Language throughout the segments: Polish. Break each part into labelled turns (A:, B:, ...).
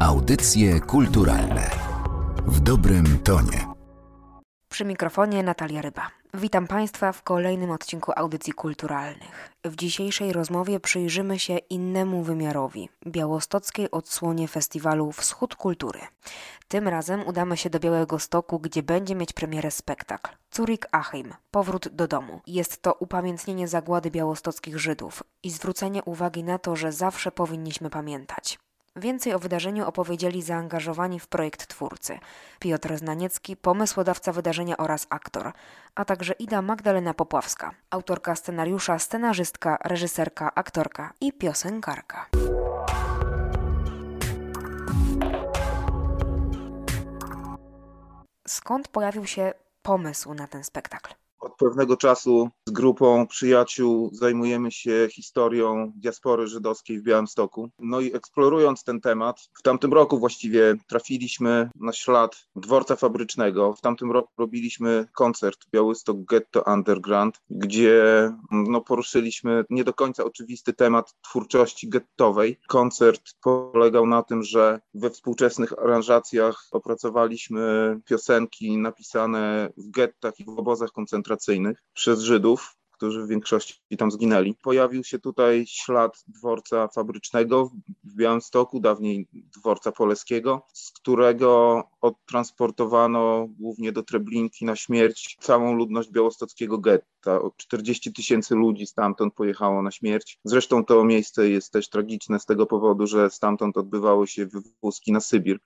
A: Audycje kulturalne w dobrym tonie.
B: Przy mikrofonie Natalia Ryba. Witam Państwa w kolejnym odcinku audycji kulturalnych. W dzisiejszej rozmowie przyjrzymy się innemu wymiarowi białostockiej odsłonie festiwalu Wschód Kultury. Tym razem udamy się do Białego Stoku, gdzie będzie mieć premierę spektakl Zurich Achim Powrót do domu. Jest to upamiętnienie zagłady białostockich Żydów i zwrócenie uwagi na to, że zawsze powinniśmy pamiętać. Więcej o wydarzeniu opowiedzieli zaangażowani w projekt twórcy Piotr Znaniecki, pomysłodawca wydarzenia oraz aktor, a także Ida Magdalena Popławska, autorka scenariusza, scenarzystka, reżyserka, aktorka i piosenkarka. Skąd pojawił się pomysł na ten spektakl?
C: Od pewnego czasu z grupą przyjaciół zajmujemy się historią diaspory żydowskiej w Białymstoku. No i eksplorując ten temat, w tamtym roku właściwie trafiliśmy na ślad dworca fabrycznego. W tamtym roku robiliśmy koncert Białystok Ghetto Underground, gdzie no, poruszyliśmy nie do końca oczywisty temat twórczości gettowej. Koncert polegał na tym, że we współczesnych aranżacjach opracowaliśmy piosenki napisane w gettach i w obozach koncentracyjnych koncentracyjnych przez Żydów, którzy w większości tam zginęli. Pojawił się tutaj ślad dworca fabrycznego w Białymstoku, dawniej dworca poleskiego, z którego odtransportowano głównie do Treblinki na śmierć całą ludność białostockiego getta. 40 tysięcy ludzi stamtąd pojechało na śmierć. Zresztą to miejsce jest też tragiczne z tego powodu, że stamtąd odbywały się wywózki na Sybir.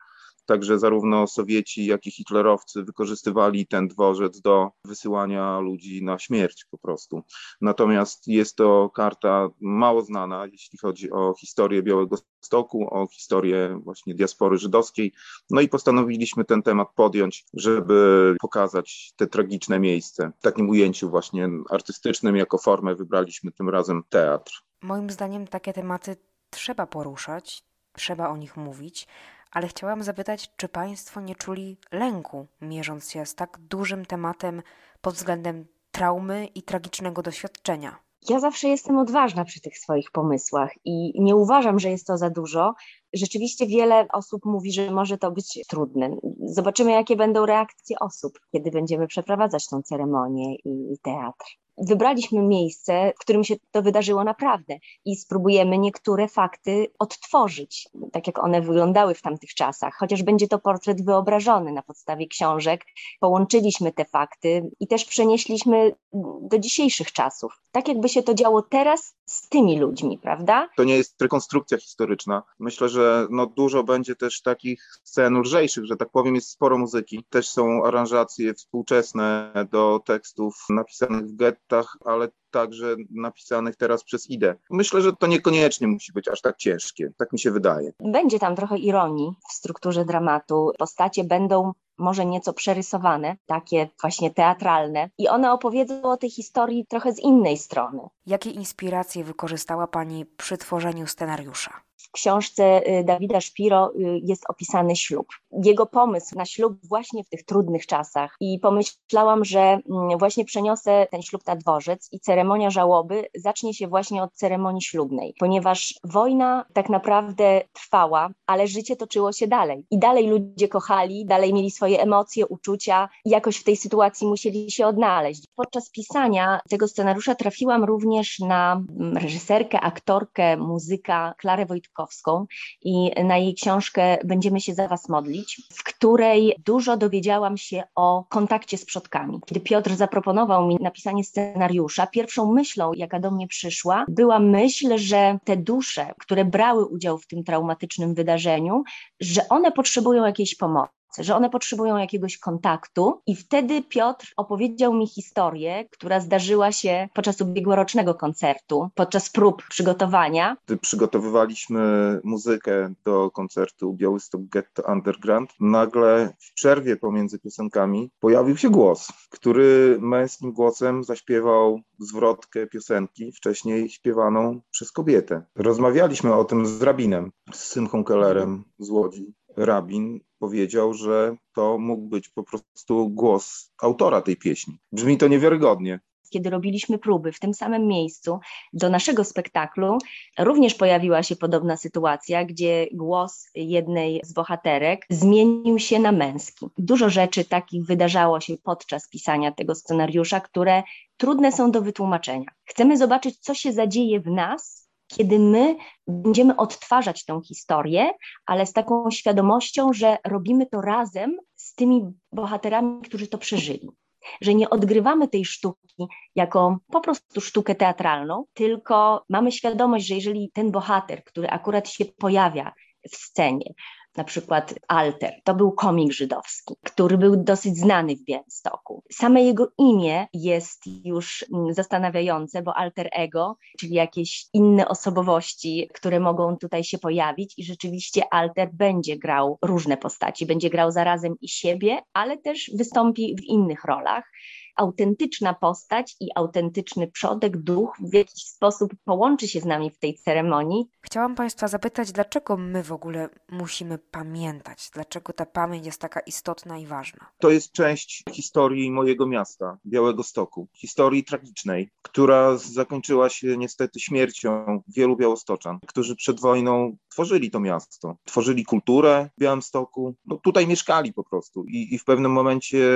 C: Także zarówno Sowieci, jak i hitlerowcy wykorzystywali ten dworzec do wysyłania ludzi na śmierć po prostu. Natomiast jest to karta mało znana, jeśli chodzi o historię Białego Stoku, o historię właśnie diaspory żydowskiej. No i postanowiliśmy ten temat podjąć, żeby pokazać te tragiczne miejsce. W takim ujęciu właśnie artystycznym jako formę wybraliśmy tym razem teatr.
B: Moim zdaniem takie tematy trzeba poruszać, trzeba o nich mówić, ale chciałam zapytać, czy Państwo nie czuli lęku, mierząc się z tak dużym tematem pod względem traumy i tragicznego doświadczenia?
D: Ja zawsze jestem odważna przy tych swoich pomysłach i nie uważam, że jest to za dużo. Rzeczywiście wiele osób mówi, że może to być trudne. Zobaczymy, jakie będą reakcje osób, kiedy będziemy przeprowadzać tą ceremonię i teatr wybraliśmy miejsce, w którym się to wydarzyło naprawdę i spróbujemy niektóre fakty odtworzyć, tak jak one wyglądały w tamtych czasach, chociaż będzie to portret wyobrażony na podstawie książek. Połączyliśmy te fakty i też przenieśliśmy do dzisiejszych czasów. Tak jakby się to działo teraz z tymi ludźmi, prawda?
C: To nie jest rekonstrukcja historyczna. Myślę, że no dużo będzie też takich scen lżejszych, że tak powiem, jest sporo muzyki. Też są aranżacje współczesne do tekstów napisanych w getto ale także napisanych teraz przez IDE. Myślę, że to niekoniecznie musi być aż tak ciężkie, tak mi się wydaje.
D: Będzie tam trochę ironii w strukturze dramatu. Postacie będą może nieco przerysowane, takie właśnie teatralne, i one opowiedzą o tej historii trochę z innej strony.
B: Jakie inspiracje wykorzystała Pani przy tworzeniu scenariusza?
D: Książce y, Dawida Szpiro y, jest opisany ślub. Jego pomysł na ślub właśnie w tych trudnych czasach i pomyślałam, że mm, właśnie przeniosę ten ślub na dworzec i ceremonia żałoby zacznie się właśnie od ceremonii ślubnej, ponieważ wojna tak naprawdę trwała, ale życie toczyło się dalej i dalej ludzie kochali, dalej mieli swoje emocje, uczucia i jakoś w tej sytuacji musieli się odnaleźć. Podczas pisania tego scenariusza trafiłam również na mm, reżyserkę, aktorkę, muzyka Klarę Wojtkowską, i na jej książkę Będziemy się za Was modlić, w której dużo dowiedziałam się o kontakcie z przodkami. Kiedy Piotr zaproponował mi napisanie scenariusza, pierwszą myślą, jaka do mnie przyszła, była myśl, że te dusze, które brały udział w tym traumatycznym wydarzeniu, że one potrzebują jakiejś pomocy że one potrzebują jakiegoś kontaktu. I wtedy Piotr opowiedział mi historię, która zdarzyła się podczas ubiegłorocznego koncertu, podczas prób przygotowania.
C: Gdy przygotowywaliśmy muzykę do koncertu Białystok Ghetto Underground, nagle w przerwie pomiędzy piosenkami pojawił się głos, który męskim głosem zaśpiewał zwrotkę piosenki, wcześniej śpiewaną przez kobietę. Rozmawialiśmy o tym z rabinem, z Symchą Kellerem z Łodzi. Rabin powiedział, że to mógł być po prostu głos autora tej pieśni. Brzmi to niewiarygodnie.
D: kiedy robiliśmy próby w tym samym miejscu do naszego spektaklu, również pojawiła się podobna sytuacja, gdzie głos jednej z bohaterek zmienił się na męski. Dużo rzeczy takich wydarzało się podczas pisania tego scenariusza, które trudne są do wytłumaczenia. Chcemy zobaczyć, co się zadzieje w nas, kiedy my będziemy odtwarzać tę historię, ale z taką świadomością, że robimy to razem z tymi bohaterami, którzy to przeżyli. Że nie odgrywamy tej sztuki jako po prostu sztukę teatralną, tylko mamy świadomość, że jeżeli ten bohater, który akurat się pojawia w scenie, na przykład Alter. To był komik żydowski, który był dosyć znany w Białymstoku. Same jego imię jest już mm, zastanawiające, bo alter ego, czyli jakieś inne osobowości, które mogą tutaj się pojawić i rzeczywiście Alter będzie grał różne postaci, będzie grał zarazem i siebie, ale też wystąpi w innych rolach autentyczna postać i autentyczny przodek, duch w jakiś sposób połączy się z nami w tej ceremonii.
B: Chciałam Państwa zapytać, dlaczego my w ogóle musimy pamiętać? Dlaczego ta pamięć jest taka istotna i ważna?
C: To jest część historii mojego miasta, Białego Stoku. Historii tragicznej, która zakończyła się niestety śmiercią wielu białostoczan, którzy przed wojną tworzyli to miasto. Tworzyli kulturę w Białymstoku. No, tutaj mieszkali po prostu i, i w pewnym momencie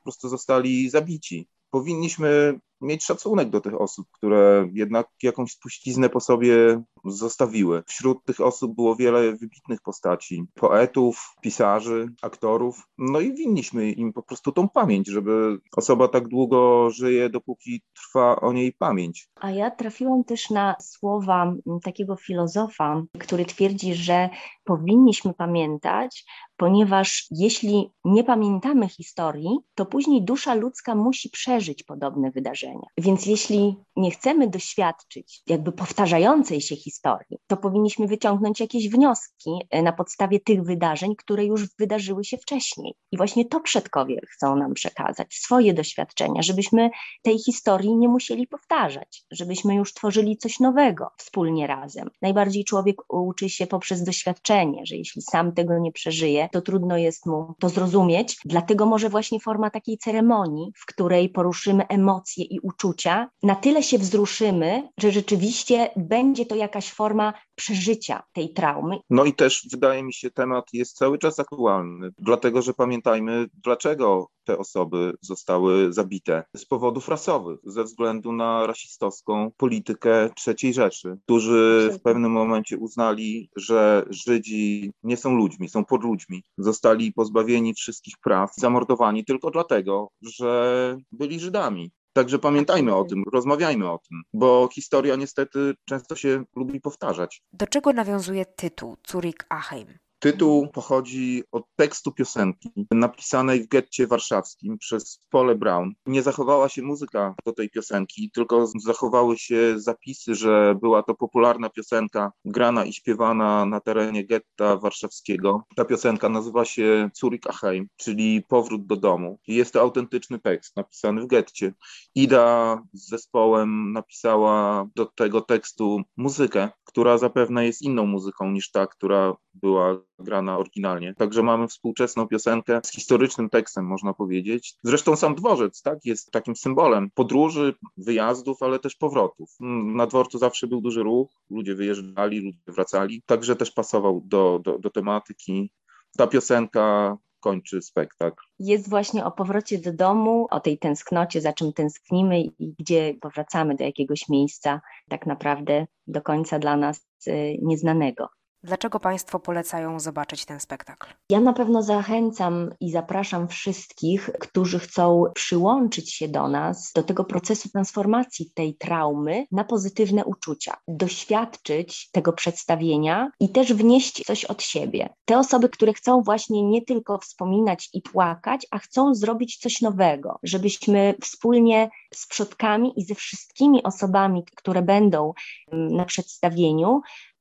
C: po prostu zostali zabici. Powinniśmy mieć szacunek do tych osób, które jednak jakąś spuściznę po sobie zostawiły. Wśród tych osób było wiele wybitnych postaci, poetów, pisarzy, aktorów, no i winniśmy im po prostu tą pamięć, żeby osoba tak długo żyje, dopóki trwa o niej pamięć.
D: A ja trafiłam też na słowa takiego filozofa, który twierdzi, że powinniśmy pamiętać, ponieważ jeśli nie pamiętamy historii, to później dusza ludzka musi przeżyć podobne wydarzenia. Więc jeśli nie chcemy doświadczyć jakby powtarzającej się historii, to powinniśmy wyciągnąć jakieś wnioski e, na podstawie tych wydarzeń, które już wydarzyły się wcześniej. I właśnie to przodkowie chcą nam przekazać, swoje doświadczenia, żebyśmy tej historii nie musieli powtarzać, żebyśmy już tworzyli coś nowego wspólnie razem. Najbardziej człowiek uczy się poprzez doświadczenie, że jeśli sam tego nie przeżyje, to trudno jest mu to zrozumieć. Dlatego może właśnie forma takiej ceremonii, w której poruszymy emocje i uczucia, na tyle się wzruszymy, że rzeczywiście będzie to jakaś forma przeżycia tej traumy.
C: No i też wydaje mi się, temat jest cały czas aktualny, dlatego że pamiętajmy, dlaczego te osoby zostały zabite z powodów rasowych, ze względu na rasistowską politykę III Rzeszy, którzy w pewnym momencie uznali, że Żydzi nie są ludźmi, są podludźmi. Zostali pozbawieni wszystkich praw, zamordowani tylko dlatego, że byli Żydami. Także pamiętajmy o tym, rozmawiajmy o tym, bo historia niestety często się lubi powtarzać.
B: Do czego nawiązuje tytuł Zurich Achim?
C: Tytuł pochodzi od tekstu piosenki napisanej w getcie warszawskim przez Pole Brown. Nie zachowała się muzyka do tej piosenki, tylko zachowały się zapisy, że była to popularna piosenka grana i śpiewana na terenie getta warszawskiego. Ta piosenka nazywa się Zurich Aheim, czyli Powrót do domu. Jest to autentyczny tekst napisany w getcie. Ida z zespołem napisała do tego tekstu muzykę, która zapewne jest inną muzyką niż ta, która była grana oryginalnie. Także mamy współczesną piosenkę z historycznym tekstem, można powiedzieć. Zresztą sam dworzec tak, jest takim symbolem podróży, wyjazdów, ale też powrotów. Na dworcu zawsze był duży ruch, ludzie wyjeżdżali, ludzie wracali, także też pasował do, do, do tematyki. Ta piosenka kończy spektakl.
D: Jest właśnie o powrocie do domu, o tej tęsknocie, za czym tęsknimy i gdzie powracamy do jakiegoś miejsca tak naprawdę do końca dla nas y, nieznanego.
B: Dlaczego Państwo polecają zobaczyć ten spektakl?
D: Ja na pewno zachęcam i zapraszam wszystkich, którzy chcą przyłączyć się do nas, do tego procesu transformacji tej traumy na pozytywne uczucia, doświadczyć tego przedstawienia i też wnieść coś od siebie. Te osoby, które chcą właśnie nie tylko wspominać i płakać, a chcą zrobić coś nowego, żebyśmy wspólnie z przodkami i ze wszystkimi osobami, które będą mm, na przedstawieniu,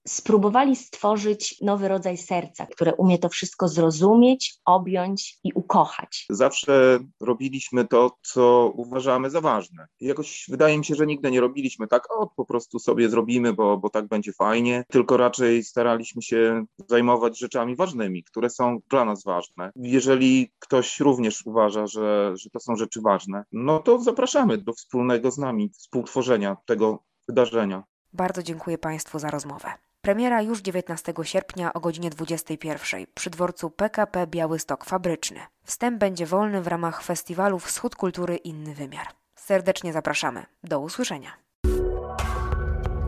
D: spróbowali stworzyć nowy rodzaj serca, które umie to wszystko zrozumieć, objąć i ukochać.
C: Zawsze robiliśmy to, co uważamy za ważne. Jakoś wydaje mi się, że nigdy nie robiliśmy tak, o po prostu sobie zrobimy, bo, bo tak będzie fajnie, tylko raczej staraliśmy się zajmować rzeczami ważnymi, które są dla nas ważne. Jeżeli ktoś również uważa, że, że to są rzeczy ważne, no to zapraszamy do wspólnego z nami współtworzenia tego wydarzenia.
B: Bardzo dziękuję Państwu za rozmowę. Premiera już 19 sierpnia o godzinie 21 przy dworcu PKP Białystok Fabryczny. Wstęp będzie wolny w ramach festiwalu Wschód Kultury Inny Wymiar. Serdecznie zapraszamy. Do usłyszenia.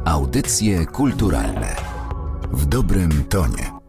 A: Audycje kulturalne w dobrym tonie.